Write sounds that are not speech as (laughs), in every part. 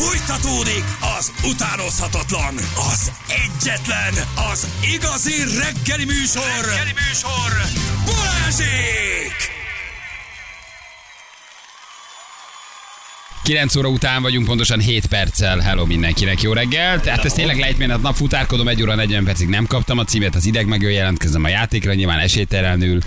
Fújtatódik az utánozhatatlan, az egyetlen, az igazi reggeli műsor, reggeli műsor, Balázsék! 9 óra után vagyunk, pontosan 7 perccel. Hello mindenkinek, jó reggelt. Tehát ez tényleg lejtmény, a nap futárkodom, 1 óra 40 percig nem kaptam a címet, az ideg meg jelentkezem a játékra, nyilván esélytelenül.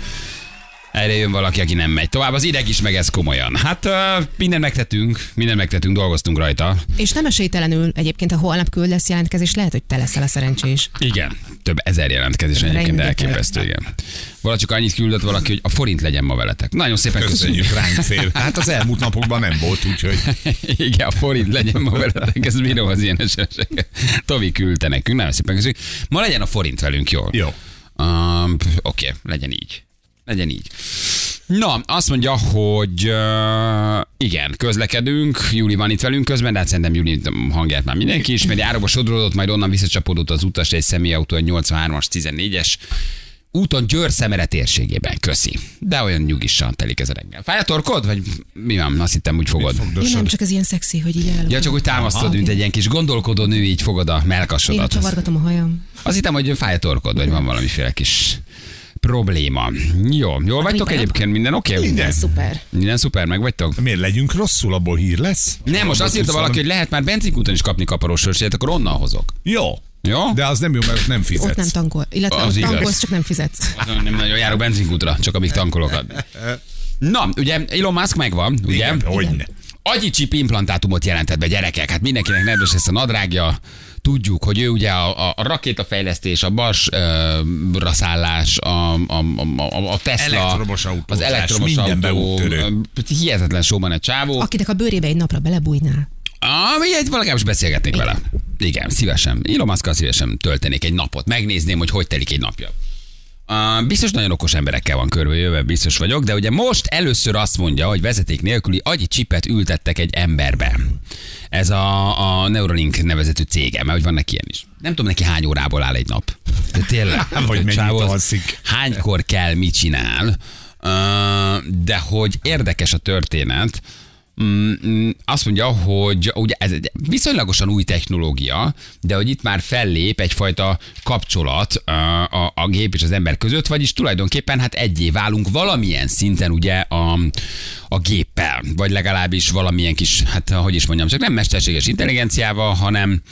Erre jön valaki, aki nem megy tovább. Az ideg is meg ez komolyan. Hát uh, minden megtettünk, minden megtettünk, dolgoztunk rajta. És nem esélytelenül egyébként, ha holnap küldesz jelentkezés, lehet, hogy te leszel a szerencsés. Igen, több ezer jelentkezés egyébként Rengeteg. elképesztő, igen. Valahogy csak annyit küldött valaki, hogy a forint legyen ma veletek. Nagyon szépen köszönjük. Köszönjük, ránk fér. (laughs) Hát az elmúlt napokban nem volt, úgyhogy (laughs) Igen, a forint legyen ma veletek, ez bírom az ilyen eseteket. Tovi küldte nekünk, nagyon szépen köszönjük. Ma legyen a forint velünk, jó? jó. Um, Oké, okay, legyen így. Legyen így. Na, azt mondja, hogy uh, igen, közlekedünk, Júli van itt velünk közben, de hát szerintem Júli hangját már mindenki ismeri. Áróba sodródott, majd onnan visszacsapódott az utas egy személyautó, egy 83-as, 14-es úton Győr-Szemere térségében. Köszi. De olyan nyugisan telik ez a reggel. Fáj a torkod? Vagy mi van? Azt hittem, úgy fogod. Én nem csak ez ilyen szexi, hogy így állok. Ja, csak úgy támasztod, mint egy ilyen kis gondolkodó nő, így fogod a Én melkasodat. csavargatom a hajam. Azt hittem, hogy fáj a torkod, vagy van valamiféle kis probléma. Jó, jól vagytok baj? egyébként? Minden oké? Okay? Minden szuper. Minden szuper, meg vagytok? Miért legyünk rosszul, abból hír lesz? Nem, most azt írta valaki, hogy lehet már benzinkúton is kapni kaparós sörséget, akkor onnan hozok. Jó. Jó? De az nem jó, mert nem Ott nem fizetsz. tankol. Illetve Az ott igaz. tankolsz, csak nem fizetsz. Nem nagyon járok benzinkútra, csak amíg tankolok. Na, ugye Elon Musk megvan, ugye? Igen, hogyne. Agyi chip implantátumot jelentett be gyerekek, hát mindenkinek nedves lesz a nadrágja. Tudjuk, hogy ő ugye a, a, a rakétafejlesztés, a Marsra szállás, a, a, a, a Tesla, Elektromos autózás, az elektromos autó, hihetetlen showman egy csávó. Akinek a bőrébe egy napra belebújnál. Ami egy valakább is beszélgetnék vele. Igen, szívesen. Elon musk szívesen töltenék egy napot. Megnézném, hogy hogy telik egy napja. Uh, biztos nagyon okos emberekkel van körbejöve, biztos vagyok, de ugye most először azt mondja, hogy vezeték nélküli agyi csipet ültettek egy emberbe. Ez a, a Neuralink nevezetű cége, mert hogy van neki ilyen is. Nem tudom neki hány órából áll egy nap. De tényleg. (laughs) Vagy mennyit alszik. Hánykor kell, mit csinál. De hogy érdekes a történet, azt mondja, hogy ugye ez egy viszonylagosan új technológia, de hogy itt már fellép egyfajta kapcsolat ö, a, a gép és az ember között, vagyis tulajdonképpen hát egyé válunk valamilyen szinten ugye a, a géppel, vagy legalábbis valamilyen kis, hát hogy is mondjam, csak nem mesterséges intelligenciával, hanem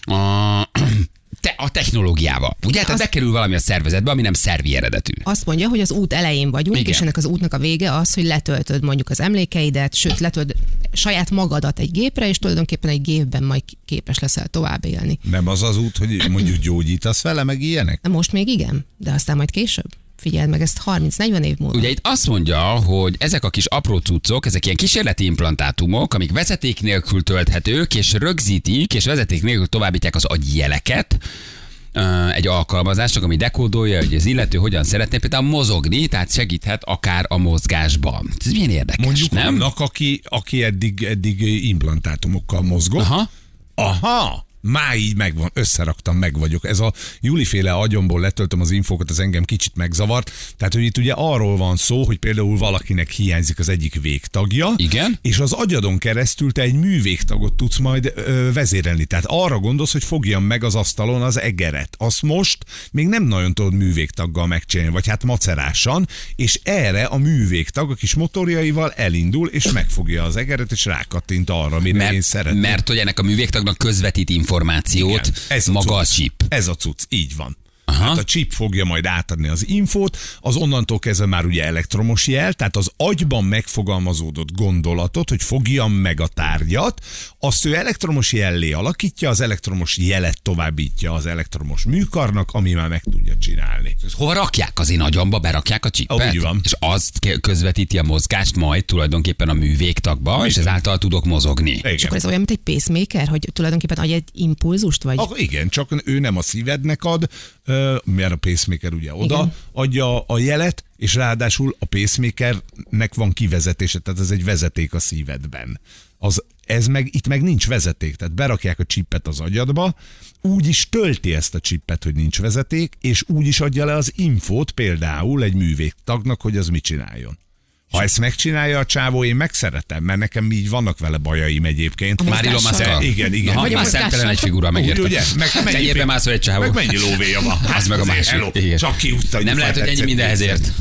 a, te, a technológiával. Ugye? Tehát bekerül valami a szervezetbe, ami nem szervi eredetű. Azt mondja, hogy az út elején vagyunk, Igen. és ennek az útnak a vége az, hogy letöltöd mondjuk az emlékeidet, sőt, letöltöd saját magadat egy gépre, és tulajdonképpen egy gépben majd képes leszel tovább élni. Nem az az út, hogy mondjuk gyógyítasz vele, meg ilyenek? Most még igen, de aztán majd később. Figyeld meg ezt 30-40 év múlva. Ugye itt azt mondja, hogy ezek a kis apró cuccok, ezek ilyen kísérleti implantátumok, amik vezeték nélkül tölthetők, és rögzítik, és vezeték nélkül továbbítják az agyi jeleket, ö, egy alkalmazásnak, ami dekódolja, hogy az illető hogyan szeretné például mozogni, tehát segíthet akár a mozgásban. Ez milyen érdekes, Mondjuk nem? annak, aki, aki eddig, eddig implantátumokkal mozgott. Aha. Aha! Már így megvan, összeraktam, meg vagyok. Ez a Júliféle agyomból letöltöm az infókat, az engem kicsit megzavart. Tehát, hogy itt ugye arról van szó, hogy például valakinek hiányzik az egyik végtagja, Igen. és az agyadon keresztül te egy művégtagot tudsz majd ö, vezérelni. Tehát arra gondolsz, hogy fogjam meg az asztalon az egeret. Azt most még nem nagyon tudod művégtaggal megcsinálni, vagy hát macerásan, és erre a művégtag a kis motorjaival elindul, és megfogja az egeret, és rákattint arra, amire én Mert, szeretném. mert hogy ennek a művégtagnak közvetít információt Igen, ez a maga a cucc. chip. Ez a cucc, így van. Hát a chip fogja majd átadni az infót, az onnantól kezdve már ugye elektromos jel, tehát az agyban megfogalmazódott gondolatot, hogy fogjam meg a tárgyat, azt ő elektromos jellé alakítja, az elektromos jelet továbbítja az elektromos műkarnak, ami már meg tudja csinálni. Hova rakják az én agyamba, berakják a csipet? Úgy van. És azt közvetíti a mozgást majd tulajdonképpen a művégtagba, és ezáltal tudok mozogni. És Igen. akkor ez olyan, mint egy pacemaker, hogy tulajdonképpen adj egy impulzust, vagy Ah, igen, csak ő nem a szívednek ad, mert a pacemaker ugye oda Igen. adja a jelet, és ráadásul a pacemakernek van kivezetése, tehát ez egy vezeték a szívedben. Az, ez meg, itt meg nincs vezeték, tehát berakják a csippet az agyadba, úgy is tölti ezt a csippet, hogy nincs vezeték, és úgy is adja le az infót például egy művégtagnak, hogy az mit csináljon. Ha ezt megcsinálja a csávó, én megszeretem, mert nekem így vannak vele bajaim egyébként. Már De- Igen, igen. Aha, Vagy a már szemtelen egy figura, megértem. Úgy, ugye? Meg mennyi Tenyérbe pénz- mászol egy csávó. Meg mennyi lóvéja van? Hát Az meg a másik. Igen. Csak kiúzta, Nem lehet, hogy ennyi mindenhez ért.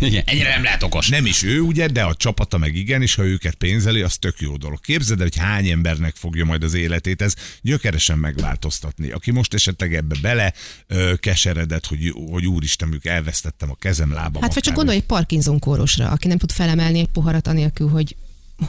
Igen, ennyire nem lehet okos. Nem is ő, ugye, de a csapata meg igen, és ha őket pénzeli, az tök jó dolog. Képzeld, el, hogy hány embernek fogja majd az életét ez gyökeresen megváltoztatni. Aki most esetleg ebbe bele ö, keseredett, hogy, hogy úristen, elvesztettem a kezem, lábam. Hát vagy csak gondolj egy Parkinson kórosra, aki nem tud felemelni egy poharat anélkül, hogy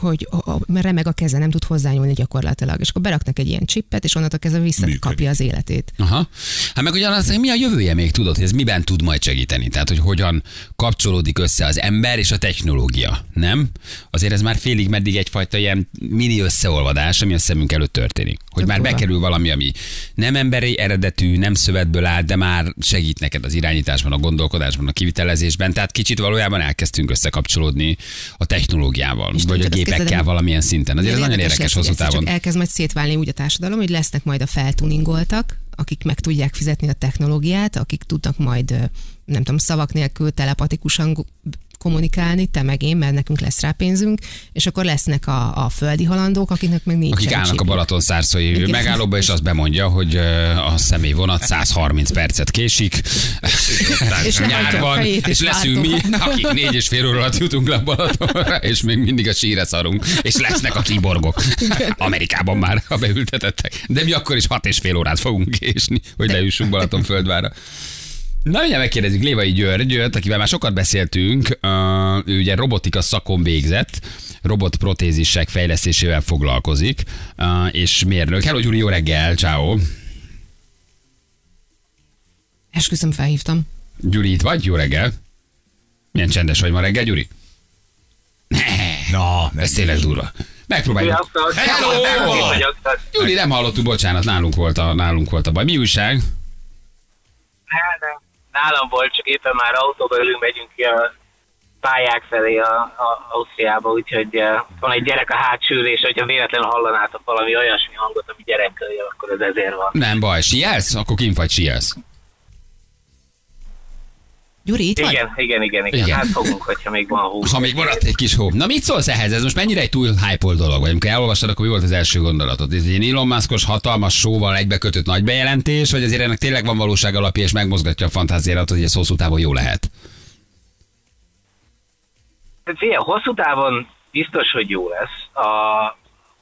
hogy a, a, remeg a keze, nem tud hozzányúlni gyakorlatilag. És akkor beraknak egy ilyen csippet, és onnantól kezdve visszakapja az életét. Aha. Hát meg ugyanaz, hogy mi a jövője még tudod, hogy ez miben tud majd segíteni? Tehát, hogy hogyan kapcsolódik össze az ember és a technológia, nem? Azért ez már félig meddig egyfajta ilyen mini összeolvadás, ami a szemünk előtt történik. Hogy Tök már durva. bekerül valami, ami nem emberi eredetű, nem szövetből áll, de már segít neked az irányításban, a gondolkodásban, a kivitelezésben. Tehát kicsit valójában elkezdtünk összekapcsolódni a technológiával, És vagy a gépekkel képzeld, valamilyen szinten. Azért ez nagyon érdekes hosszú távon. Csak elkezd majd szétválni úgy a társadalom, hogy lesznek majd a feltuningoltak, akik meg tudják fizetni a technológiát, akik tudnak majd, nem tudom, szavak nélkül telepatikusan kommunikálni, te meg én, mert nekünk lesz rá pénzünk, és akkor lesznek a, a földi halandók, akiknek meg nincs. Akik állnak a Balaton szárszói megállóba, és azt bemondja, hogy a személy vonat 130 percet késik, (laughs) És a nyárban, és és leszünk mi, (laughs) akik négy és fél óra alatt jutunk le a Balatonra, és még mindig a síre szarunk, és lesznek a kiborgok. Amerikában már, ha beültetettek. De mi akkor is hat és fél órát fogunk késni, hogy lejussunk Balaton földvára. Na, mindjárt megkérdezik Lévai Györgyöt, akivel már sokat beszéltünk, ő ugye robotika szakon végzett, robotprotézisek fejlesztésével foglalkozik, és mérnök. Hello Gyuri, jó reggel, ciao. Esküszöm, felhívtam. Gyuri, itt vagy? Jó reggel. Milyen csendes vagy ma reggel, Gyuri? (laughs) Na, Ez tényleg durva. Megpróbáljuk. Hello! Tehát- Gyuri, nem hallottuk, bocsánat, nálunk volt a, nálunk volt a baj. Mi újság? Hát, Nálam volt, csak éppen már autóba ülünk, megyünk ki a pályák felé a, a Ausztriába, úgyhogy eh, van egy gyerek a hátsó ülés, hogyha véletlenül hallanátok valami olyasmi hangot, ami gyerekkel jön, akkor ez ezért van. Nem baj, sielsz? Akkor kint vagy sielsz. Gyuri, itt vagy? Igen, igen, igen, igen, Igen. Hát fogunk, hogyha még van hús. Ha még maradt egy kis hó. Na mit szólsz ehhez? Ez most mennyire egy túl hype dolog? Vagy amikor elolvastad, akkor mi volt az első gondolatod? Ez egy Elon Muskos hatalmas sóval egybekötött nagy bejelentés, vagy azért ennek tényleg van valóság alapja, és megmozgatja a fantáziárat, hogy ez hosszú távon jó lehet? Tehát figyelj, hosszú távon biztos, hogy jó lesz. A,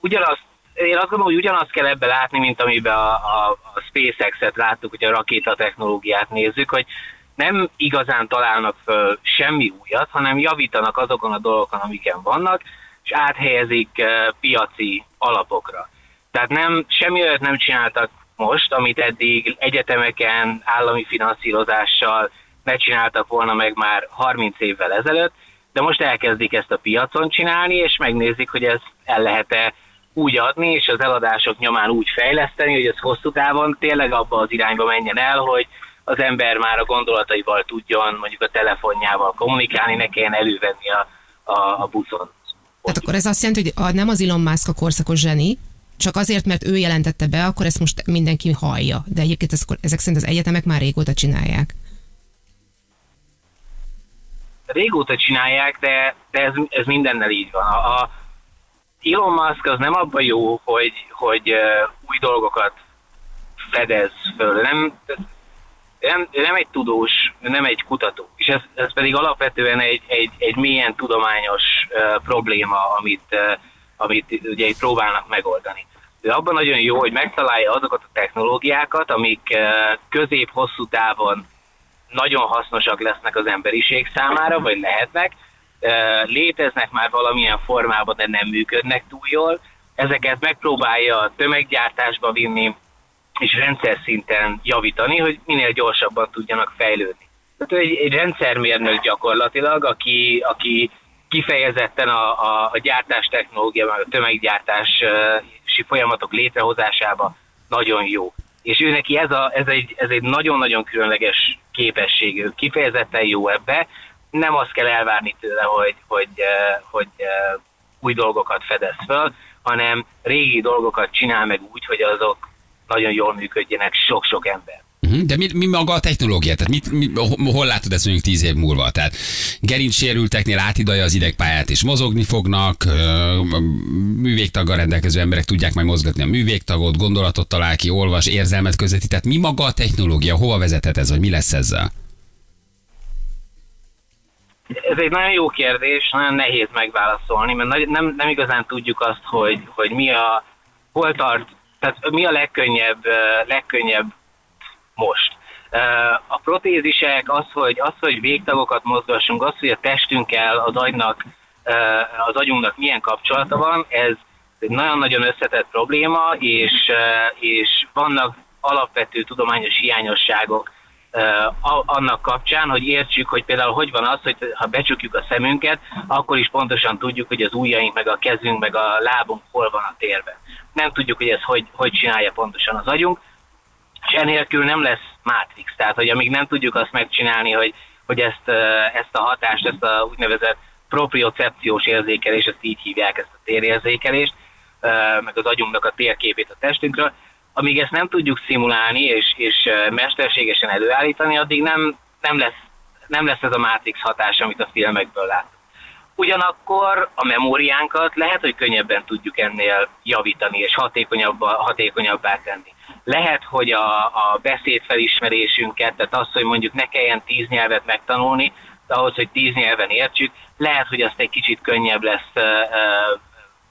ugyanaz, én azt gondolom, hogy ugyanazt kell ebbe látni, mint amiben a, a, a SpaceX-et láttuk, hogy a rakéta technológiát nézzük, hogy nem igazán találnak föl semmi újat, hanem javítanak azokon a dolgokon, amiken vannak, és áthelyezik eh, piaci alapokra. Tehát nem, semmi olyat nem csináltak most, amit eddig egyetemeken, állami finanszírozással ne csináltak volna meg már 30 évvel ezelőtt, de most elkezdik ezt a piacon csinálni, és megnézik, hogy ez el lehet-e úgy adni, és az eladások nyomán úgy fejleszteni, hogy ez hosszú távon tényleg abba az irányba menjen el, hogy az ember már a gondolataival tudjon, mondjuk a telefonjával kommunikálni, ne kelljen elővenni a, a, a buszon. Tehát akkor ez azt jelenti, hogy nem az Elon Musk a korszakos zseni, csak azért, mert ő jelentette be, akkor ezt most mindenki hallja. De egyébként ez, ezek szerint az egyetemek már régóta csinálják. régóta csinálják, de, de ez, ez mindennel így van. A, a Elon Musk az nem abban jó, hogy, hogy új dolgokat fedez föl. Nem, nem, nem egy tudós, nem egy kutató. És ez, ez pedig alapvetően egy, egy, egy mélyen tudományos uh, probléma, amit, uh, amit ugye itt próbálnak megoldani. De abban nagyon jó, hogy megtalálja azokat a technológiákat, amik uh, közép-hosszú távon nagyon hasznosak lesznek az emberiség számára, vagy lehetnek. Léteznek már valamilyen formában, de nem működnek túl jól. Ezeket megpróbálja tömeggyártásba vinni, és rendszer szinten javítani, hogy minél gyorsabban tudjanak fejlődni. Tehát egy, egy rendszermérnök gyakorlatilag, aki, aki kifejezetten a, a, a gyártás technológia, a tömeggyártási folyamatok létrehozásába nagyon jó. És ő neki ez, a, ez, egy, ez egy nagyon-nagyon különleges képesség, ő kifejezetten jó ebbe, nem azt kell elvárni tőle, hogy, hogy, eh, hogy eh, új dolgokat fedez föl, hanem régi dolgokat csinál meg úgy, hogy azok nagyon jól működjenek sok-sok ember. Uh-huh. De mi, mi maga a technológia? Tehát mit, mi, hol látod ezt mondjuk tíz év múlva? Tehát gerincsérülteknél átidalja az idegpályát és mozogni fognak, művégtaggal rendelkező emberek tudják majd mozgatni a művégtagot, gondolatot talál ki, olvas, érzelmet közvetít. Tehát mi maga a technológia? Hova vezethet ez, vagy mi lesz ezzel? Ez egy nagyon jó kérdés, nagyon nehéz megválaszolni, mert nem, nem igazán tudjuk azt, hogy, hogy mi a, hol tart, tehát mi a legkönnyebb, legkönnyebb most. A protézisek, az, hogy, az, hogy végtagokat mozgassunk, az, hogy a testünkkel, az agynak, az agyunknak milyen kapcsolata van, ez egy nagyon-nagyon összetett probléma, és, és vannak alapvető tudományos hiányosságok annak kapcsán, hogy értsük, hogy például hogy van az, hogy ha becsukjuk a szemünket, akkor is pontosan tudjuk, hogy az ujjaink, meg a kezünk, meg a lábunk hol van a térben. Nem tudjuk, hogy ez hogy, hogy csinálja pontosan az agyunk, és enélkül nem lesz Matrix. Tehát, hogy amíg nem tudjuk azt megcsinálni, hogy, hogy ezt, ezt a hatást, ezt a úgynevezett propriocepciós érzékelést, ezt így hívják, ezt a térérzékelést, meg az agyunknak a térképét a testünkről, amíg ezt nem tudjuk szimulálni és, és mesterségesen előállítani, addig nem, nem, lesz, nem lesz ez a Matrix hatás, amit a filmekből látunk. Ugyanakkor a memóriánkat lehet, hogy könnyebben tudjuk ennél javítani és hatékonyabbá, hatékonyabbá tenni. Lehet, hogy a, a beszédfelismerésünket, tehát az, hogy mondjuk ne kelljen tíz nyelvet megtanulni, de ahhoz, hogy tíz nyelven értsük, lehet, hogy azt egy kicsit könnyebb lesz uh, uh,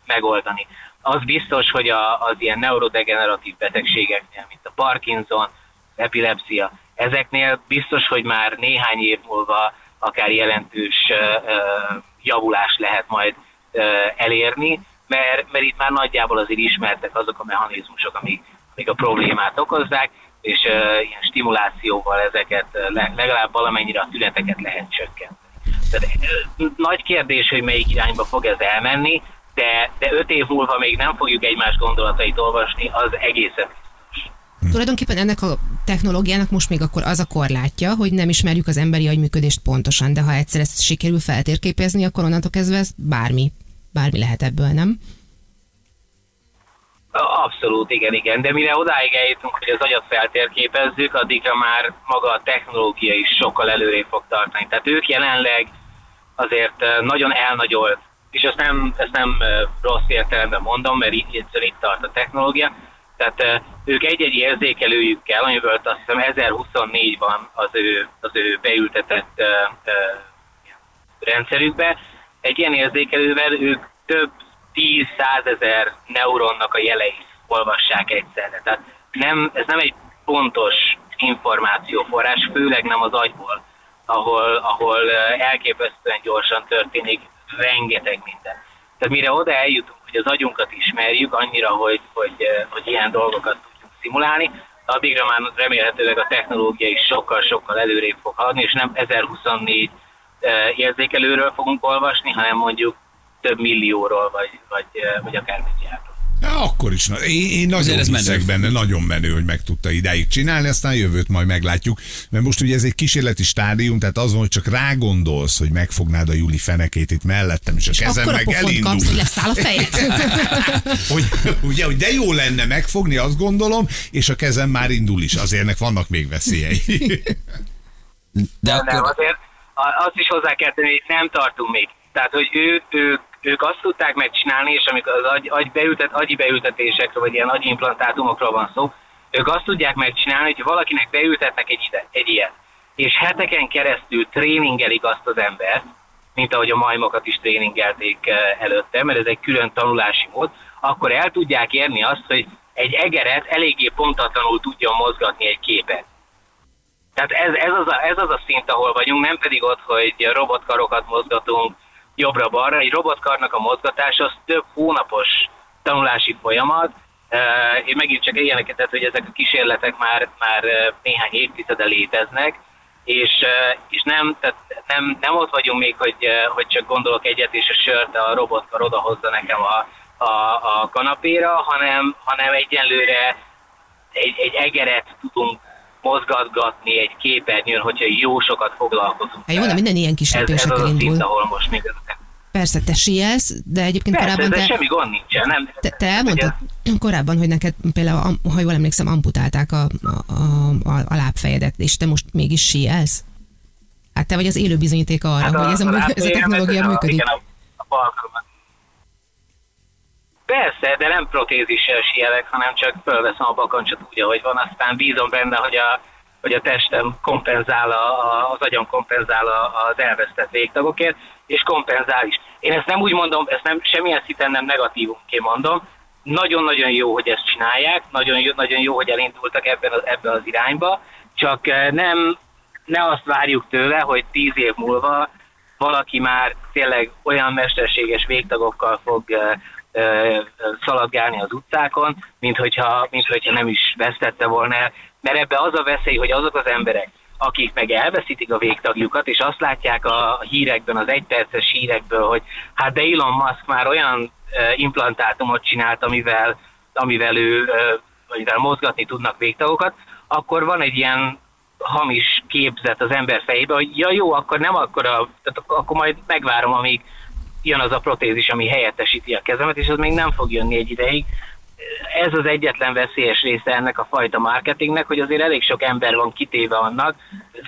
megoldani. Az biztos, hogy a, az ilyen neurodegeneratív betegségeknél, mint a Parkinson, epilepsia, ezeknél biztos, hogy már néhány év múlva akár jelentős javulás lehet majd elérni, mert, mert itt már nagyjából azért ismertek azok a mechanizmusok, amik, amik a problémát okozzák, és uh, ilyen stimulációval ezeket legalább valamennyire a tüneteket lehet csökkenteni. Tehát, nagy kérdés, hogy melyik irányba fog ez elmenni, de, de öt év múlva még nem fogjuk egymás gondolatait olvasni, az egészen Tulajdonképpen ennek a technológiának most még akkor az a korlátja, hogy nem ismerjük az emberi agyműködést pontosan, de ha egyszer ezt sikerül feltérképezni, akkor onnantól kezdve ez bármi, bármi lehet ebből, nem? Abszolút, igen, igen. De mire odáig eljutunk, hogy az agyat feltérképezzük, addigra már maga a technológia is sokkal előrébb fog tartani. Tehát ők jelenleg azért eh, nagyon elnagyolt, és ezt nem, ezt nem rossz értelemben mondom, mert itt, itt tart a technológia, tehát ők egy-egy érzékelőjükkel, amiből azt hiszem 1024 van az ő, az ő beültetett rendszerükbe, egy ilyen érzékelővel ők több 10 ezer neuronnak a jeleit olvassák egyszerre. Tehát nem, ez nem egy pontos információforrás, főleg nem az agyból, ahol, ahol elképesztően gyorsan történik rengeteg minden. Tehát mire oda eljutunk, hogy az agyunkat ismerjük annyira, hogy, hogy, eh, hogy ilyen dolgokat tudjuk szimulálni, addigra már remélhetőleg a technológia is sokkal-sokkal előrébb fog haladni, és nem 1024 eh, érzékelőről fogunk olvasni, hanem mondjuk több millióról, vagy, vagy, eh, vagy akár milliárdról. Akkor is. Én, én nagyon ez hiszek menő. benne, nagyon menő, hogy meg tudta idáig csinálni, aztán jövőt majd meglátjuk. Mert most ugye ez egy kísérleti stádium, tehát az van, hogy csak rágondolsz, hogy megfognád a Juli fenekét itt mellettem, és a kezem meg elindul. Kapsz, hogy leszáll a fejed. (laughs) hogy, ugye, hogy de jó lenne megfogni, azt gondolom, és a kezem már indul is. Azért ennek vannak még veszélyei. De akkor... Nem, azért azt is hozzá kell tenni, hogy nem tartunk még. Tehát, hogy ő, ők ők azt tudták megcsinálni, és amikor az agy, agy beültet, agyi beültetésekről, vagy ilyen agyimplantátumokról van szó, ők azt tudják megcsinálni, hogy valakinek beültetnek egy, ide, egy ilyet, és heteken keresztül tréningelik azt az embert, mint ahogy a majmokat is tréningelték eh, előtte, mert ez egy külön tanulási mód, akkor el tudják érni azt, hogy egy egeret eléggé pontatlanul tudjon mozgatni egy képet. Tehát ez, ez, az a, ez az a szint, ahol vagyunk, nem pedig ott, hogy robotkarokat mozgatunk, jobbra-balra. Egy robotkarnak a mozgatás az több hónapos tanulási folyamat, én megint csak ilyeneket, tehát, hogy ezek a kísérletek már, már néhány évtizede léteznek, és, és nem, tehát nem, nem ott vagyunk még, hogy, hogy csak gondolok egyet, és a sört a robotkar odahozza nekem a, a, a kanapéra, hanem, hanem egyenlőre egy, egy egeret tudunk mozgatgatni egy képernyőn, hogyha jó sokat foglalkozunk. Hát jó, de minden ilyen kis lépésekkel ez, ez indul. Szint, ahol most még Persze, te sielsz, de egyébként Persze, korábban de te... semmi gond nincsen. Nem, te, te elmondtad, korábban, hogy neked például, ha jól emlékszem, amputálták a, a, a, a lábfejedet, és te most mégis síelsz? Hát te vagy az élő bizonyíték arra, Hát hogy ez a, mű- ez a technológia a- működik. Igen, a, a balkaromat. Persze, de nem protézissel sielek, hanem csak fölveszem a bakancsot úgy, ahogy van, aztán bízom benne, hogy a, hogy a testem kompenzál, a, az agyam kompenzál az elvesztett végtagokért, és kompenzál is. Én ezt nem úgy mondom, ezt nem semmilyen szinten nem negatívumként mondom, nagyon-nagyon jó, hogy ezt csinálják, nagyon jó, nagyon jó hogy elindultak ebben az, ebben az irányba, csak eh, nem, ne azt várjuk tőle, hogy tíz év múlva valaki már tényleg olyan mesterséges végtagokkal fog ö, szaladgálni az utcákon, mint hogyha, mint hogyha nem is vesztette volna el. Mert ebbe az a veszély, hogy azok az emberek, akik meg elveszítik a végtagjukat, és azt látják a hírekben, az egyperces hírekből, hogy hát de Elon Musk már olyan implantátumot csinált, amivel, amivel ő amivel mozgatni tudnak végtagokat, akkor van egy ilyen hamis képzet az ember fejébe, hogy ja jó, akkor nem akkor, tehát akkor majd megvárom, amíg jön az a protézis, ami helyettesíti a kezemet, és az még nem fog jönni egy ideig. Ez az egyetlen veszélyes része ennek a fajta marketingnek, hogy azért elég sok ember van kitéve annak,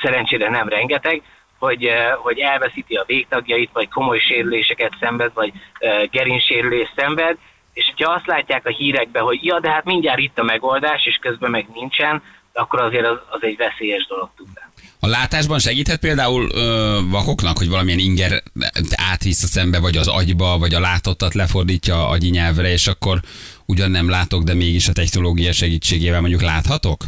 szerencsére nem rengeteg, hogy, eh, hogy elveszíti a végtagjait, vagy komoly sérüléseket szenved, vagy eh, gerincsérülést szenved, és hogyha azt látják a hírekben, hogy ja, de hát mindjárt itt a megoldás, és közben meg nincsen, akkor azért az, az egy veszélyes dolog tud lenni. A látásban segíthet például ö, vakoknak, hogy valamilyen inger átvisz a szembe, vagy az agyba, vagy a látottat lefordítja agyi nyelvre, és akkor ugyan nem látok, de mégis a technológia segítségével mondjuk láthatok?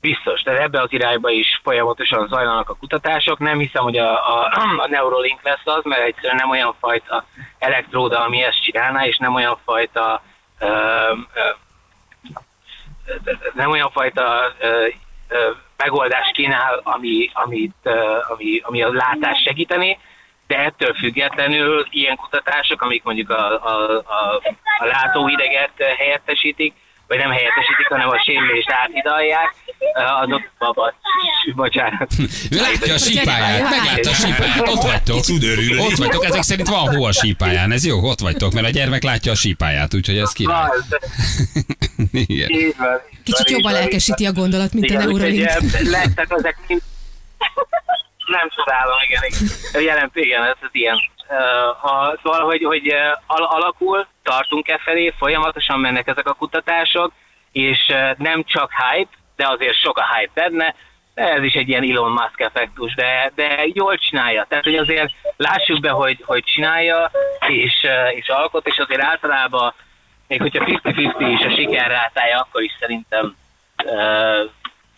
Biztos, de ebbe az irányba is folyamatosan zajlanak a kutatások. Nem hiszem, hogy a, a, a Neurolink lesz az, mert egyszerűen nem olyan fajta elektróda, ami ezt csinálná, és nem olyan fajta ö, ö, nem olyan fajta megoldást kínál, ami, amit, ami, ami a látás segíteni, de ettől függetlenül ilyen kutatások, amik mondjuk a, a, a, a látóideget helyettesítik, vagy nem helyettesítik, hanem a sérülést áthidalják, azok baba, bocsánat. Ő látja a sípáját, meglátta a sípáját, ott vagytok. Ott vagytok, ezek szerint van hó a sípáján, ez jó, ott vagytok, mert a gyermek látja a sípáját, úgyhogy ez király. Igen. Kicsit jobban lelkesíti a gondolat, mint a Neuralink. úgyhogy, le- tehát ezek. Nem csodálom, igen, igen. Jelen, igen, ez az ilyen. Uh, a, szóval, hogy, hogy al- alakul, tartunk e felé, folyamatosan mennek ezek a kutatások, és nem csak hype, de azért sok a hype benne, ez is egy ilyen Elon Musk effektus, de, de jól csinálja. Tehát, hogy azért lássuk be, hogy, hogy csinálja, és, és alkot, és azért általában, még hogyha 50-50 is a sikerrátája, akkor is szerintem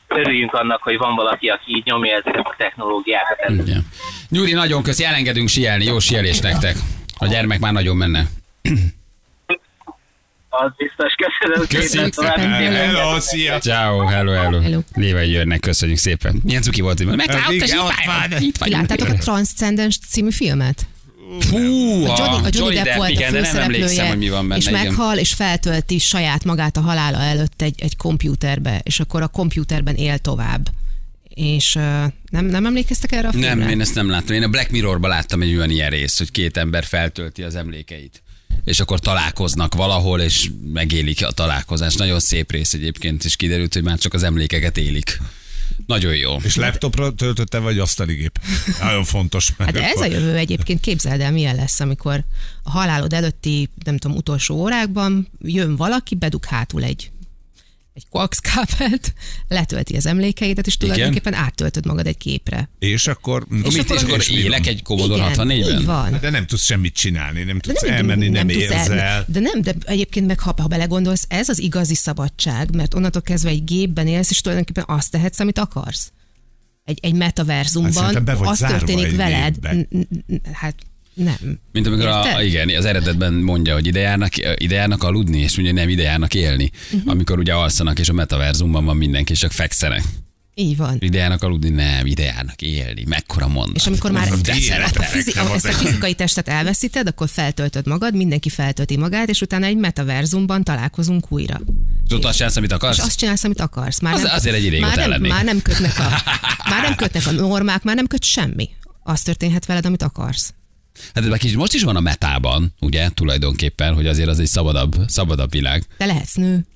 örüljünk annak, hogy van valaki, aki így nyomja ezeket a technológiákat. Igen. Gyuri, nagyon köszi, elengedünk sielni, jó sielés nektek. A gyermek már nagyon menne. az biztos. Köszönöm Köszönjük szépen. szép Hello, szia! Ciao, hello, hello. Hello. Györgynek köszönjük szépen. Milyen cuki volt, hogy megtalálta a Igen, ott sípáját. van. Itt vagyunk. láttátok a Transcendence című filmet? Fú, A Johnny, a Johnny Depp volt igen, a de nem emlékszem, hogy mi van benne. és igen. meghal, és feltölti saját magát a halála előtt egy, egy kompjúterbe, és akkor a kompjúterben él tovább. És uh, nem, nem emlékeztek erre a filmre? Nem, én ezt nem láttam. Én a Black Mirrorban láttam egy olyan ilyen részt, hogy két ember feltölti az emlékeit. És akkor találkoznak valahol, és megélik a találkozást. Nagyon szép rész egyébként, és kiderült, hogy már csak az emlékeket élik. Nagyon jó. És laptopra töltötte, vagy asztaligép? Nagyon fontos. Hát de ez a jövő egyébként, képzeld el, milyen lesz, amikor a halálod előtti, nem tudom, utolsó órákban jön valaki, bedug hátul egy egy koaxkábelt, letölti az emlékeidet, és tulajdonképpen áttöltöd magad egy képre. És akkor... Akkor mit, és akkor- akkor és mi élek egy Commodore Igen, 64-ben? így van. De nem tudsz semmit csinálni, nem De tudsz elmenni, nem, tudsz érzel. el- de nem, de egyébként meg ha, ha belegondolsz, ez az igazi szabadság, mert onnantól kezdve egy gépben élsz, és tulajdonképpen azt tehetsz, amit akarsz. Egy, egy Hát metaverzumban be vagy az történik veled. n- n- Hát nem. Mint amikor a, igen, az eredetben mondja, hogy ide járnak, ide járnak aludni, és mondja, nem ide járnak élni. Uh-huh. Amikor ugye alszanak, és a metaverzumban van mindenki, és csak fekszenek. Így van. Ide járnak aludni, nem, ide járnak élni. Mekkora mondat. És amikor már De a fizi- nem ezt a fizikai testet elveszíted, akkor feltöltöd magad, mindenki feltölti magát, és utána egy metaverzumban találkozunk újra. És ott azt csinálsz, amit akarsz? És azt csinálsz, amit akarsz. Már Az- azért egy már nem, már nem kötnek a, (laughs) már nem kötnek a normák, már nem köt semmi. Az történhet veled, amit akarsz. Hát ez már kicsit most is van a metában, ugye, tulajdonképpen, hogy azért az egy szabadabb, szabadabb világ. Te lehetsz nő.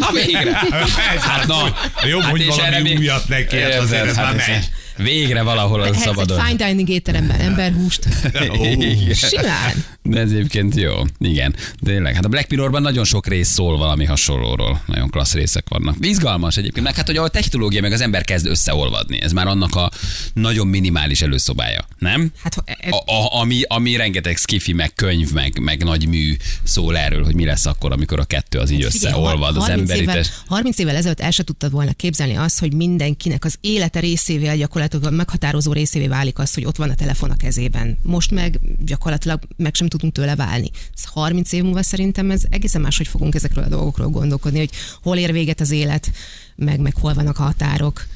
Na végre! (laughs) Hát na, Jobb, hogy és valami erre még- újat neki, hát azért ez már és megy. Végre valahol az szabadon. egy fine dining étteremben emberhúst. (laughs) Igen. Simán. De ez egyébként jó. Igen. Tényleg. Hát a Black Mirrorban nagyon sok rész szól valami hasonlóról. Nagyon klassz részek vannak. Izgalmas egyébként. Meg hát, hogy a technológia meg az ember kezd összeolvadni. Ez már annak a nagyon minimális előszobája. Nem? Hát, e- A, a, ami, ami rengeteg skifi, meg könyv, meg, meg nagy mű szól erről, hogy mi lesz akkor, amikor a kettő az így Figyelj, összeolvad az 30 emberi évvel, test. 30 évvel ezelőtt el se tudtad volna képzelni azt, hogy mindenkinek az élete részével gyakorlatilag a meghatározó részévé válik az, hogy ott van a telefon a kezében. Most meg gyakorlatilag meg sem tudunk tőle válni. Ez 30 év múlva szerintem ez egészen máshogy fogunk ezekről a dolgokról gondolkodni, hogy hol ér véget az élet, meg, meg hol vannak a határok.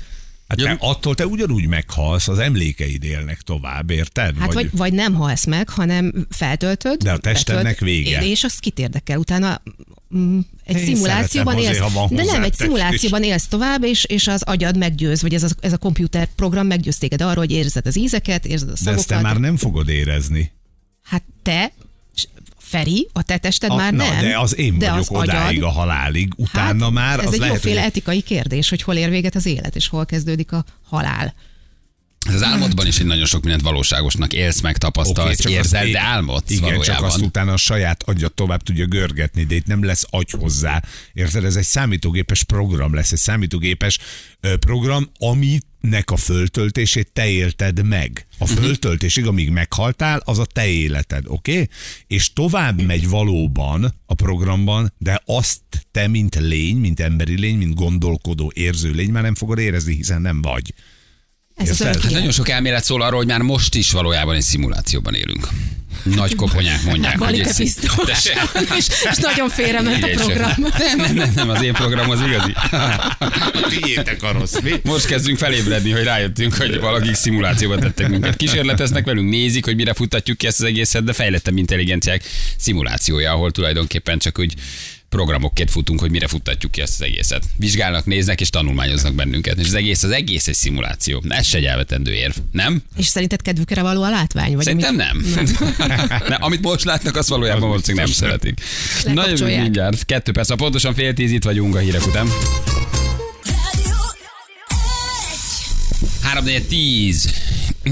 Hát te, attól te ugyanúgy meghalsz, az emlékeid élnek tovább, érted? Hát vagy, vagy nem halsz meg, hanem feltöltöd. De a testednek betölt, vége. És az kit érdekel. Utána egy Én szimulációban élsz. azért, de nem, egy test is. szimulációban élsz tovább, és, és az agyad meggyőz, vagy ez a, ez a komputer program meggyőz téged arról, hogy érzed az ízeket, érzed a De szagokat. ezt te már nem fogod érezni. Hát te, Feri, a te tested A, már na, nem. de az én de vagyok az odáig agyad, a halálig, utána hát, már ez az egy lehet, jóféle hogy... etikai kérdés, hogy hol ér véget az élet, és hol kezdődik a halál. Ez az álmodban is egy nagyon sok mindent valóságosnak élsz, meg tapasztalsz, Oké, csak érzed, azt- de álmodsz Igen, valójában. csak azt utána a saját agyat tovább tudja görgetni, de itt nem lesz agy hozzá. Érted? Ez egy számítógépes program lesz, egy számítógépes program, aminek a föltöltését te élted meg. A Mhm. föltöltésig, amíg meghaltál, az a te életed, oké? Okay? És tovább megy valóban a programban, de azt te, mint lény, mint emberi lény, mint gondolkodó, érző lény már nem fogod érezni, hiszen nem vagy. Ez az Hát nagyon sok elmélet szól arról, hogy már most is valójában egy szimulációban élünk. Nagy koponyák mondják, hogy Balika ez... biztos. (laughs) (laughs) És, és nagyon félrement a Igen, program. Nem, nem, nem, nem, az én program az igazi. (laughs) Tiétek a rossz, mi? Most kezdünk felébredni, hogy rájöttünk, hogy valakik szimulációba tettek minket. Kísérleteznek velünk, nézik, hogy mire futtatjuk ki ezt az egészet, de fejlettebb intelligenciák szimulációja, ahol tulajdonképpen csak úgy programokként futunk, hogy mire futtatjuk ki ezt az egészet. Vizsgálnak, néznek és tanulmányoznak bennünket. És az egész, az egész egy szimuláció. Ez se egy elvetendő érv, nem? És szerinted kedvükre való a látvány? Vagy Szerintem amit- nem. nem. (laughs) Amit most látnak, azt valójában valószínűleg nem szeretik. Na jövünk Lekapcsolják. mindjárt. Kettő perc, a pontosan fél tíz itt vagyunk a hírek után. 3 4 10.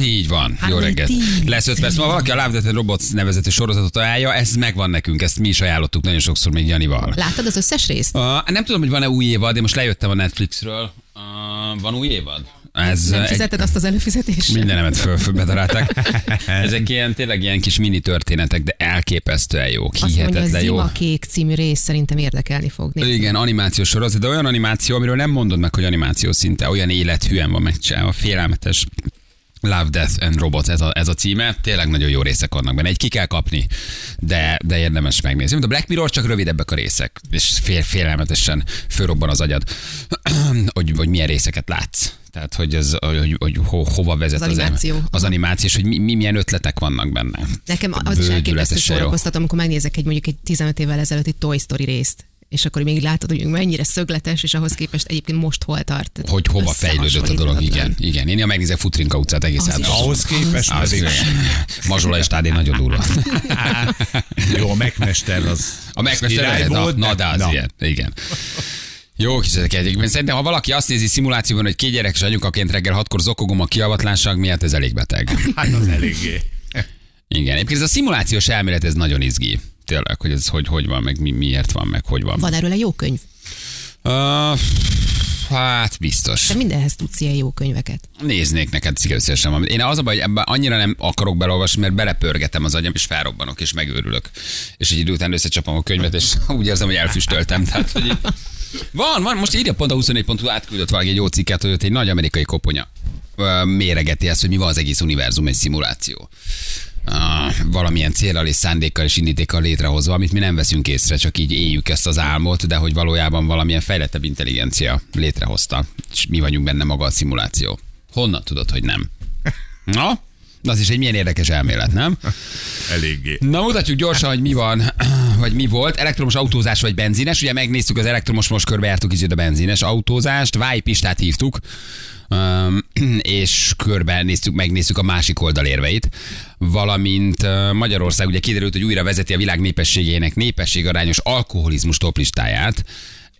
Így van. Jó Három, négy, reggelt. Lesz 5 perc. Ma valaki a Love Death Robots nevezetű sorozatot ajánlja, ez megvan nekünk, ezt mi is ajánlottuk nagyon sokszor még Janival. Láttad az összes részt? Uh, nem tudom, hogy van-e új évad, én most lejöttem a Netflixről. Uh, van új évad? Ez Nem egy- fizeted azt az előfizetést? Mindenemet föl, fölbedarálták. (laughs) Ezek ilyen, tényleg ilyen kis mini történetek, de elképesztően jók, Azt mondja, hihetetlen jó. Zima Kék című rész szerintem érdekelni fog. Nézd. Igen, animációs sorozat, de olyan animáció, amiről nem mondod meg, hogy animáció szinte, olyan élethűen van megcsinálva, félelmetes. Love, Death and Robots, ez a, ez a címe. Tényleg nagyon jó részek vannak benne. Egy ki kell kapni, de, de érdemes megnézni. Mint a Black Mirror, csak rövidebbek a részek, és fél, félelmetesen fölrobban az agyad, (clears throat) hogy, hogy milyen részeket látsz. Tehát, hogy, ez, hogy, hogy ho, hova vezet Az az, animáció. em- az animáció, és hogy mi, mi, milyen ötletek vannak benne. Nekem az is elképesztő szórakoztató, amikor megnézek egy mondjuk egy 15 évvel ezelőtti Toy Story részt és akkor még látod, hogy mennyire szögletes, és ahhoz képest egyébként most hol tart. Hogy hova fejlődött a dolog, igen. igen. Én megnézek Futrinka utcát egész átlagosan. Ahhoz képest Az, pedig Mazsola és Tádé nagyon durva. (laughs) jó, a megmester az A megmester lehet, na, volt, na, de- az na. ilyen. Igen. Jó kis ezek egyébként. Szerintem, ha valaki azt nézi szimulációban, hogy két gyerekes anyukaként reggel hatkor zokogom a kiavatlanság miatt, ez elég beteg. Hát az eléggé. Igen. Egyébként ez a szimulációs elmélet, ez nagyon izgi. Tényleg, hogy ez hogy, hogy van, meg mi, miért van, meg hogy van. Van erről egy jó könyv. Uh, hát biztos. Te mindenhez tudsz ilyen jó könyveket. Néznék neked szívesen valamit. Én az a baj, hogy ebben annyira nem akarok belolvasni, mert belepörgetem az agyam, és felrobbanok, és megőrülök. És egy idő után összecsapom a könyvet, és (laughs) úgy érzem, hogy elfüstöltem. Tehát, hogy így... Van, van, most írja pont a 24.hu átküldött valaki egy jó cikket, hogy ott egy nagy amerikai koponya méregeti ezt, hogy mi van az egész univerzum, egy szimuláció. Valamilyen célral és szándékkal és indítékkal létrehozva, amit mi nem veszünk észre, csak így éljük ezt az álmot, de hogy valójában valamilyen fejlettebb intelligencia létrehozta, és mi vagyunk benne maga a szimuláció. Honnan tudod, hogy nem? Na? Az is egy milyen érdekes elmélet, nem? Eléggé. Na mutatjuk gyorsan, hogy mi van, vagy mi volt. Elektromos autózás vagy benzines. Ugye megnéztük az elektromos, most körbejártuk kicsit a benzines autózást. Váj Pistát hívtuk, (clears throat) és körben néztük, megnéztük a másik oldal érveit. Valamint Magyarország ugye kiderült, hogy újra vezeti a világ népességének népességarányos alkoholizmus toplistáját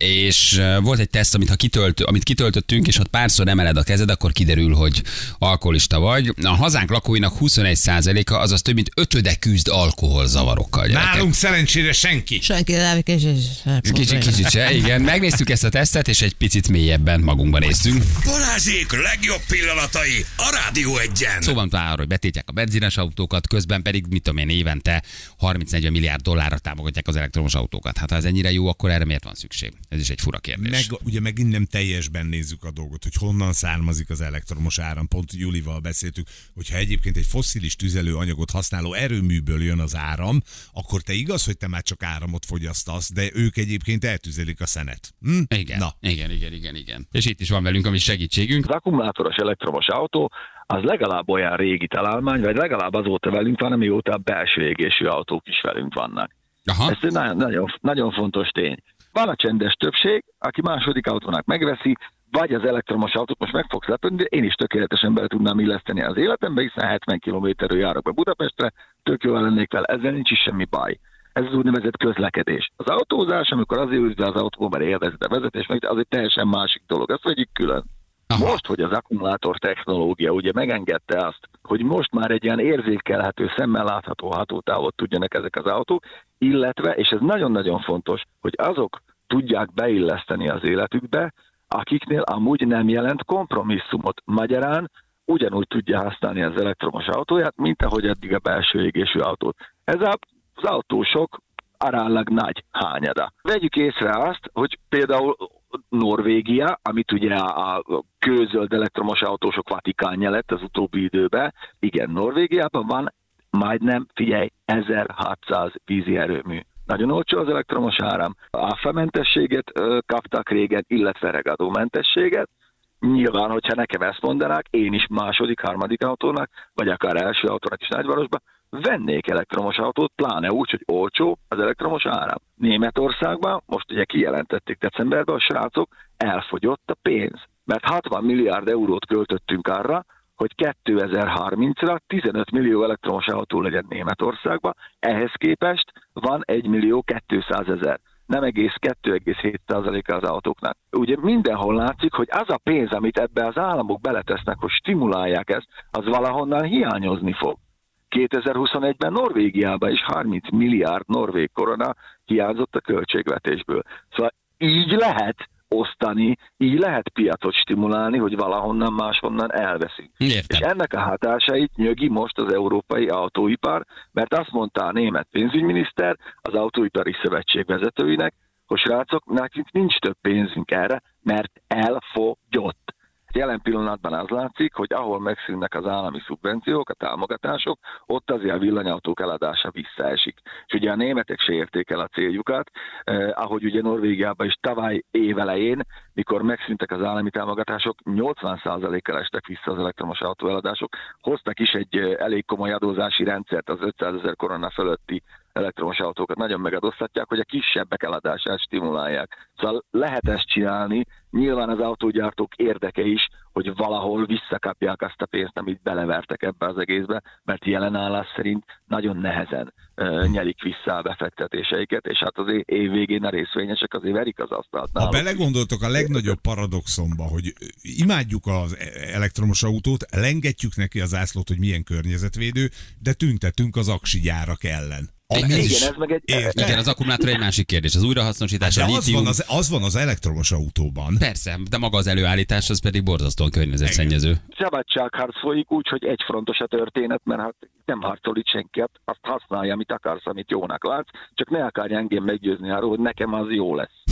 és volt egy teszt, amit, ha kitölt, amit kitöltöttünk, és ha párszor emeled a kezed, akkor kiderül, hogy alkoholista vagy. A hazánk lakóinak 21%-a, azaz több mint ötöde küzd alkoholzavarokkal. gyerekek. Nálunk szerencsére senki. Senki nem és Kicsit, kicsit se, igen. Megnéztük ezt a tesztet, és egy picit mélyebben magunkban néztünk. Balázsék legjobb pillanatai a Rádió egyen. Szó van arról, hogy betétják a benzines autókat, közben pedig, mit tudom én, évente 30-40 milliárd dollárra támogatják az elektromos autókat. Hát ha ez ennyire jó, akkor erre miért van szükség? Ez is egy fura kérdés. Meg, ugye megint nem teljesben nézzük a dolgot, hogy honnan származik az elektromos áram. Pont Julival beszéltük, hogyha egyébként egy fosszilis tüzelőanyagot használó erőműből jön az áram, akkor te igaz, hogy te már csak áramot fogyasztasz, de ők egyébként eltüzelik a szenet. Hm? Igen, Na, igen, igen, igen, igen. És itt is van velünk a mi segítségünk. Az akkumulátoros elektromos autó az legalább olyan régi találmány, vagy legalább azóta velünk van, amióta a belső égésű autók is velünk vannak. Aha. Ez egy nagyon, nagyon, nagyon fontos tény. Van a csendes többség, aki második autónak megveszi, vagy az elektromos autót most meg fogsz lepődni, de én is tökéletesen bele tudnám illeszteni az életembe, hiszen 70 kilométerről járok be Budapestre, tök jól lennék vele, ezzel nincs is semmi baj. Ez az úgynevezett közlekedés. Az autózás, amikor azért ülsz az autóban, mert élvezed a vezetés, meg az egy teljesen másik dolog. Ezt vegyük külön. Aha. Most, hogy az akkumulátor technológia ugye megengedte azt, hogy most már egy ilyen érzékelhető, szemmel látható hatótávot tudjanak ezek az autók, illetve, és ez nagyon-nagyon fontos, hogy azok tudják beilleszteni az életükbe, akiknél amúgy nem jelent kompromisszumot. Magyarán ugyanúgy tudja használni az elektromos autóját, mint ahogy eddig a belső égésű autót. Ez az autósok aránylag nagy hányada. Vegyük észre azt, hogy például Norvégia, amit ugye a a kőzöld elektromos autósok vatikánja lett az utóbbi időben, igen, Norvégiában van majdnem, figyelj, 1600 vízi erőmű. Nagyon olcsó az elektromos áram. Áfamentességet kaptak régen, illetve regadómentességet. Nyilván, hogyha nekem ezt mondanák, én is második, harmadik autónak, vagy akár első autónak is nagyvárosban, vennék elektromos autót, pláne úgy, hogy olcsó az elektromos áram. Németországban, most ugye kijelentették decemberben, a srácok, elfogyott a pénz. Mert 60 milliárd eurót költöttünk arra, hogy 2030-ra 15 millió elektromos autó legyen Németországban, ehhez képest van 1 millió 200 ezer nem egész 2,7%-a az autóknak. Ugye mindenhol látszik, hogy az a pénz, amit ebbe az államok beletesznek, hogy stimulálják ezt, az valahonnan hiányozni fog. 2021-ben Norvégiában is 30 milliárd norvég korona hiányzott a költségvetésből. Szóval így lehet osztani, így lehet piacot stimulálni, hogy valahonnan máshonnan elveszik. És Értem. ennek a hatásait nyögi most az európai autóipar, mert azt mondta a német pénzügyminiszter az autóipari szövetség vezetőinek, hogy srácok, nekünk nincs több pénzünk erre, mert elfogyott. Jelen pillanatban az látszik, hogy ahol megszűnnek az állami szubvenciók, a támogatások, ott azért a villanyautók eladása visszaesik. És ugye a németek se érték el a céljukat, eh, ahogy ugye Norvégiában is tavaly évelején, mikor megszűntek az állami támogatások, 80%-kal estek vissza az elektromos autóeladások, hoztak is egy eh, elég komoly adózási rendszert az 500 ezer korona fölötti elektromos autókat nagyon megadóztatják, hogy a kisebbek eladását stimulálják. Szóval lehet ezt csinálni, nyilván az autógyártók érdeke is, hogy valahol visszakapják azt a pénzt, amit belevertek ebbe az egészbe, mert jelen állás szerint nagyon nehezen uh, nyelik vissza a befektetéseiket, és hát az év végén a részvényesek azért verik az asztalt Ha náluk. belegondoltok a legnagyobb paradoxonba, hogy imádjuk az e- elektromos autót, lengetjük neki az ászlót, hogy milyen környezetvédő, de tüntetünk az aksi gyárak ellen. Ami igen, is, ez meg egy... Ért, igen, az akkumulátor egy másik kérdés. Az újrahasznosítás, hát de a az, van az, az van az elektromos autóban. Persze, de maga az előállítás az pedig borzasztóan környezetszennyező. Szabadságharc folyik úgy, hogy egyfrontos a történet, mert hát nem harcol itt senki, azt használja, amit akarsz, amit jónak látsz, csak ne akarj engem meggyőzni arról, hogy nekem az jó lesz.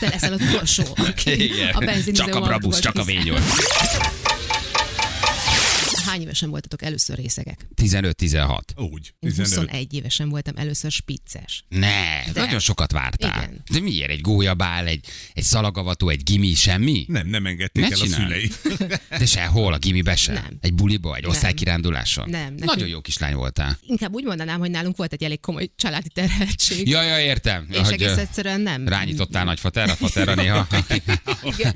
Te leszel az utolsó, (laughs) a benzinizó Csak a Brabusz, csak a V8. Hány évesen voltatok először részegek? 15-16. Úgy. Én 15. 21 évesen voltam először spicces. Ne, De. nagyon sokat vártál. Igen. De miért? Egy gólyabál, egy, egy szalagavató, egy gimi, semmi? Nem, nem engedték Ne el a csináld. szülei. (laughs) De sehol, a gimibe sem. Nem. Egy buliba, egy osztálykiránduláson. Nem, nekünk- Nagyon jó kislány voltál. Inkább úgy mondanám, hogy nálunk volt egy elég komoly családi terheltség. Ja, ja, értem. és hogy, egész egyszerűen nem. Rányítottál nagyfaterra, faterra (laughs) néha.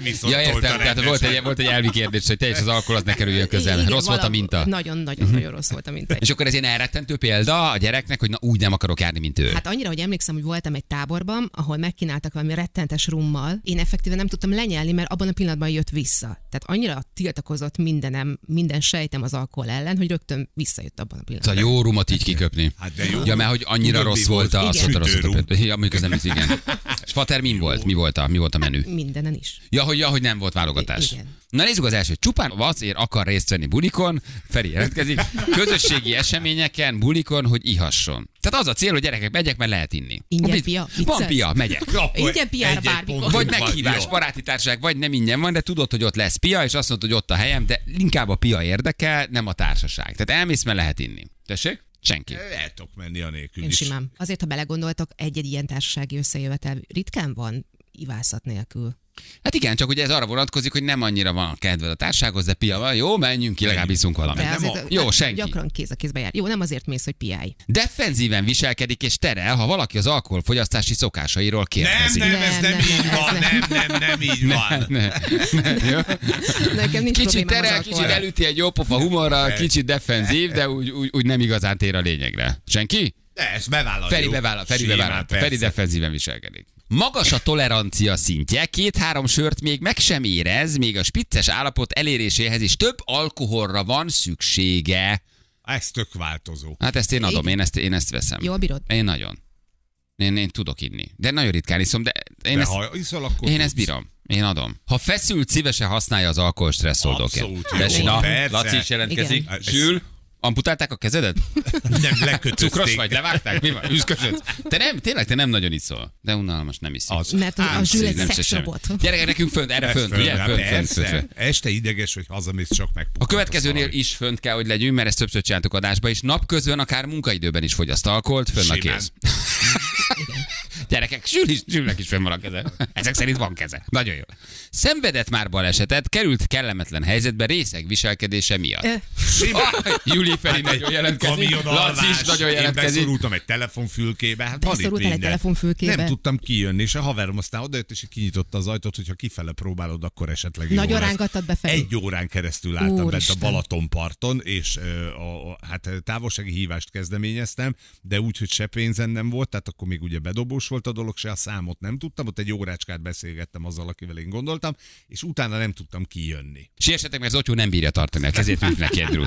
Viszont Ja, értem, tehát volt egy, volt egy elvi kérdés, hogy te és az alkohol az ne kerüljön közel. Igen, Rossz volt a minta. Mhm. Nagyon-nagyon-nagyon rossz volt a minta. És akkor ez ilyen elrettentő példa a gyereknek, hogy na úgy nem akarok járni, mint ő. Hát annyira, hogy emlékszem, hogy voltam egy táborban, ahol megkínáltak valami rettentes rummal. Én effektíven nem tudtam lenyelni, mert abban a pillanatban jött vissza. Tehát annyira tiltakozott mindenem, minden sejtem az alkohol ellen, hogy rögtön visszajött abban a pillanatban. Szóval jó rumot így kiköpni. Hát de jó. Ja, mert hogy annyira Tudod, rossz volt a, volt? azt mondta, rossz volt a Sütőrum. példa. Ja, mondjuk ez nem (laughs) Fater mi volt? Mi volt a, mi volt a menü? Mindenen is. Ja, hogy, ja, hogy nem volt válogatás. Igen. Na nézzük az első. Csupán azért akar részt venni bulikon, Feri jelentkezik, közösségi eseményeken, bulikon, hogy ihasson. Tehát az a cél, hogy gyerekek, megyek, mert lehet inni. Ingyen pia? Van pia, megyek. Ingyen piára bármikor. Vagy meghívás, baráti társaság, vagy nem ingyen van, de tudod, hogy ott lesz pia, és azt mondod, hogy ott a helyem, de inkább a pia érdekel, nem a társaság. Tehát elmész, mert lehet inni. Tessék? Senki. El tudok menni a nélkül Én is. simán. Azért, ha belegondoltok, egy-egy ilyen társasági összejövetel ritkán van ivászat nélkül. Hát igen, csak ugye ez arra vonatkozik, hogy nem annyira van a kedved a társághoz, de pia van, jó, menjünk ki, legalább iszunk valamit. Nem azért a- Jó, senki. Gyakran kéz a kézbe jár. Jó, nem azért mész, hogy piáj. Defenzíven viselkedik és terel, ha valaki az alkoholfogyasztási szokásairól Nem, kérdezik. nem, ez Nem, nem, nem, így nem, van, ez nem, nem, nem így van. Ne, ne? Nekem nincs Kicsit terel, kicsit elüti egy jó pofa humorral, kicsit defenzív, de úgy, úgy, úgy nem igazán tér a lényegre. Senki? De ezt bevállaljuk. Feri bevállal, Feri Simán, bevállal. persze. Feri defenzíven viselkedik. Magas a tolerancia szintje, két-három sört még meg sem érez, még a spicces állapot eléréséhez is több alkoholra van szüksége. Ez tök változó. Hát ezt én adom, én ezt, én ezt veszem. Jól bírod? Én nagyon. Én, én tudok inni. De nagyon ritkán iszom, de én, De ezt, ha iszol, akkor én ezt bírom. Én adom. Ha feszült, szívesen használja az alkohol stresszoldóként. Abszolút jó, Tessék, na, persze. Laci is jelentkezik. Igen. Sül, amputálták a kezedet? (laughs) Nem, lekötözték. Cukros vagy, levágták? Mi van? Üszkösöd? Te nem, tényleg te nem nagyon iszol. De unalmas, nem iszik. Az. Mert a, a Ám Zsül egy Nem se szexrobot. Gyerekek, nekünk fönt, erre Ez fönt, föl, ugye? hát Fönt, fönt, fönt, fönt. Este ideges, hogy hazamész, csak meg. A következőnél is fönt kell, hogy legyünk, mert ezt többször csináltuk adásba, és napközben, akár munkaidőben is fogyaszt alkoholt, fönn a kéz. Gyerekek, Zsül is, Zsülnek is fönn van a keze. Ezek szerint van keze. Nagyon jó. Szenvedett már balesetet, került kellemetlen helyzetbe részeg viselkedése miatt. Ah, Júli Feri Hát nagyon jelentkezik. Laci is nagyon Én jelentkezik. beszorultam egy telefonfülkébe. Hát Beszorultál egy telefonfülkébe? Nem tudtam kijönni, és a haverom aztán odajött, és kinyitotta az ajtót, hogyha kifele próbálod, akkor esetleg jó Nagyon rángattad befelé? Egy órán keresztül álltam bent a Úristen. Balatonparton, és ö, a, a, hát távolsági hívást kezdeményeztem, de úgy, hogy se pénzem nem volt, tehát akkor még ugye bedobós volt a dolog, se a számot nem tudtam, ott egy órácskát beszélgettem azzal, akivel én gondoltam, és utána nem tudtam kijönni. Sérsetek, mert Zotyó nem bírja tartani a kezét, mint neki egy.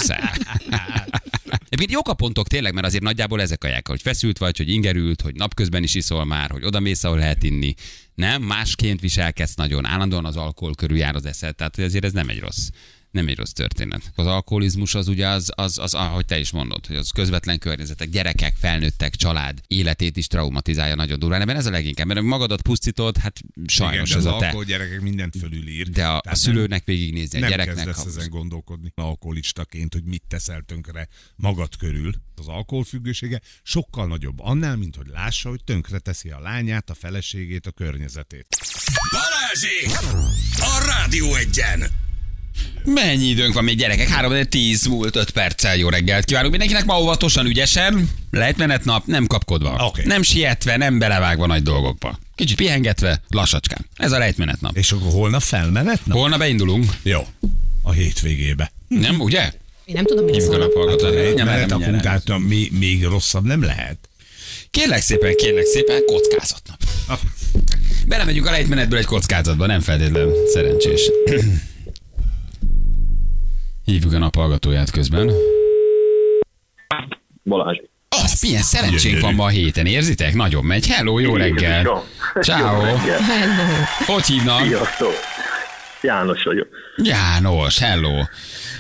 Egyébként jók a pontok tényleg, mert azért nagyjából ezek a jelek, hogy feszült vagy, hogy ingerült, hogy napközben is iszol már, hogy oda mész, ahol lehet inni. Nem, másként viselkedsz nagyon, állandóan az alkohol körül jár az eszed, tehát azért ez nem egy rossz nem egy rossz történet. Az alkoholizmus az ugye az, az, az, ahogy te is mondod, hogy az közvetlen környezetek, gyerekek, felnőttek, család életét is traumatizálja nagyon durván. Ebben ez a leginkább, mert magadat pusztítod, hát sajnos Igen, de ez az a te. gyerekek mindent fölülír. De a, a szülőnek végignézni, a nem gyereknek. ha- ezen gondolkodni alkoholistaként, hogy mit teszel tönkre magad körül. Az alkoholfüggősége sokkal nagyobb annál, mint hogy lássa, hogy tönkre teszi a lányát, a feleségét, a környezetét. Balázsék! A Rádió egyen! Mennyi időnk van még gyerekek? 3 10 múlt 5 perccel jó reggelt kívánunk mindenkinek. Ma óvatosan, ügyesen, lejtmenet nap, nem kapkodva. Oké. Nem sietve, nem belevágva nagy dolgokba. Kicsit pihengetve, lassacskán. Ez a lejtmenet nap. És akkor holnap felmenet? Na, Holnap beindulunk, jó. A hétvégébe. nem ugye? Én nem tudom, a menet, nem, akkor nem, nem. utána mi, még rosszabb nem lehet. Kérlek szépen, kérlek szépen, kockázatnap. Belemegyünk a lejtmenetből egy kockázatba, nem feltétlenül szerencsés. Hívjuk a naphallgatóját közben. Balázs. Oh, milyen szerencsénk van ma a héten, érzitek? Nagyon megy. Hello, jó reggel. Ciao. Hogy hívnak? Sziasztok. János vagyok. János, hello.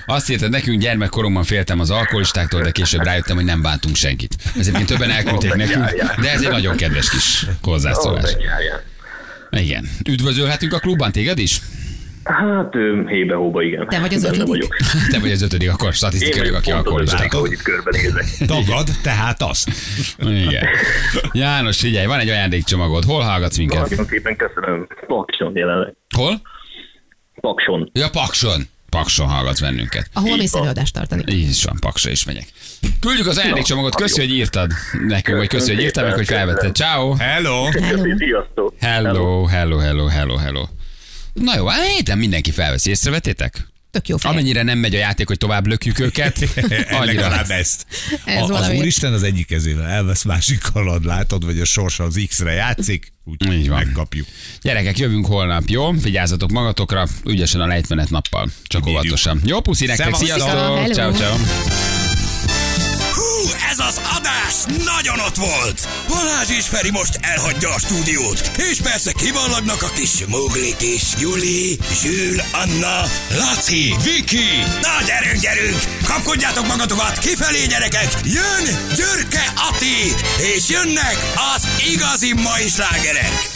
Azt írtad nekünk, gyermekkoromban féltem az alkoholistáktól, de később rájöttem, hogy nem bántunk senkit. Ezért többen elküldték nekünk, de ez egy nagyon kedves kis hozzászólás. Igen. Üdvözölhetünk a klubban téged is? Hát hébe-hóba, igen. Te vagy az Benne ötödik? vagyok. Te vagy az ötödik, akkor statisztikailag, aki alkoholista. ötödik, ahogy itt körbenézek. Tagad, tehát az. Igen. János, figyelj, van egy ajándékcsomagod. Hol hallgatsz minket? Nagyon szépen köszönöm. Pakson jelenleg. Hol? Pakson. Ja, Pakson. Pakson hallgatsz bennünket. Ahol mész előadást tartani. Így is van, Paksra is megyek. Küldjük az ajándékcsomagot, köszi, hogy írtad nekünk, vagy köszi, hogy írtad meg, hogy felvetted. Ciao. Hello. Hello. Hello, hello, hello, hello, hello. Na jó, hát héten mindenki felveszi, észrevettétek? Tök jó fej. Amennyire nem megy a játék, hogy tovább lökjük őket, (laughs) annyira Legalább ezt. Ez A, az. Úristen az egyik kezével elvesz, másikkal ad, látod, vagy a sors az X-re játszik, Így úgy van. megkapjuk. Gyerekek, jövünk holnap, jó? Vigyázzatok magatokra, ügyesen a lejtmenet nappal. Csak Bírjuk. óvatosan. Jó, puszi nektek, sziasztok! Hello. Ciao, ciao. Hú, ez az adás nagyon ott volt! Balázs és Feri most elhagyja a stúdiót, és persze kivallagnak a kis muglik is. Juli, Zsül, Anna, Laci, Viki. Na gyerünk, gyerünk! Kapkodjátok magatokat, kifelé gyerekek! Jön Györke Ati, és jönnek az igazi mai slágerek!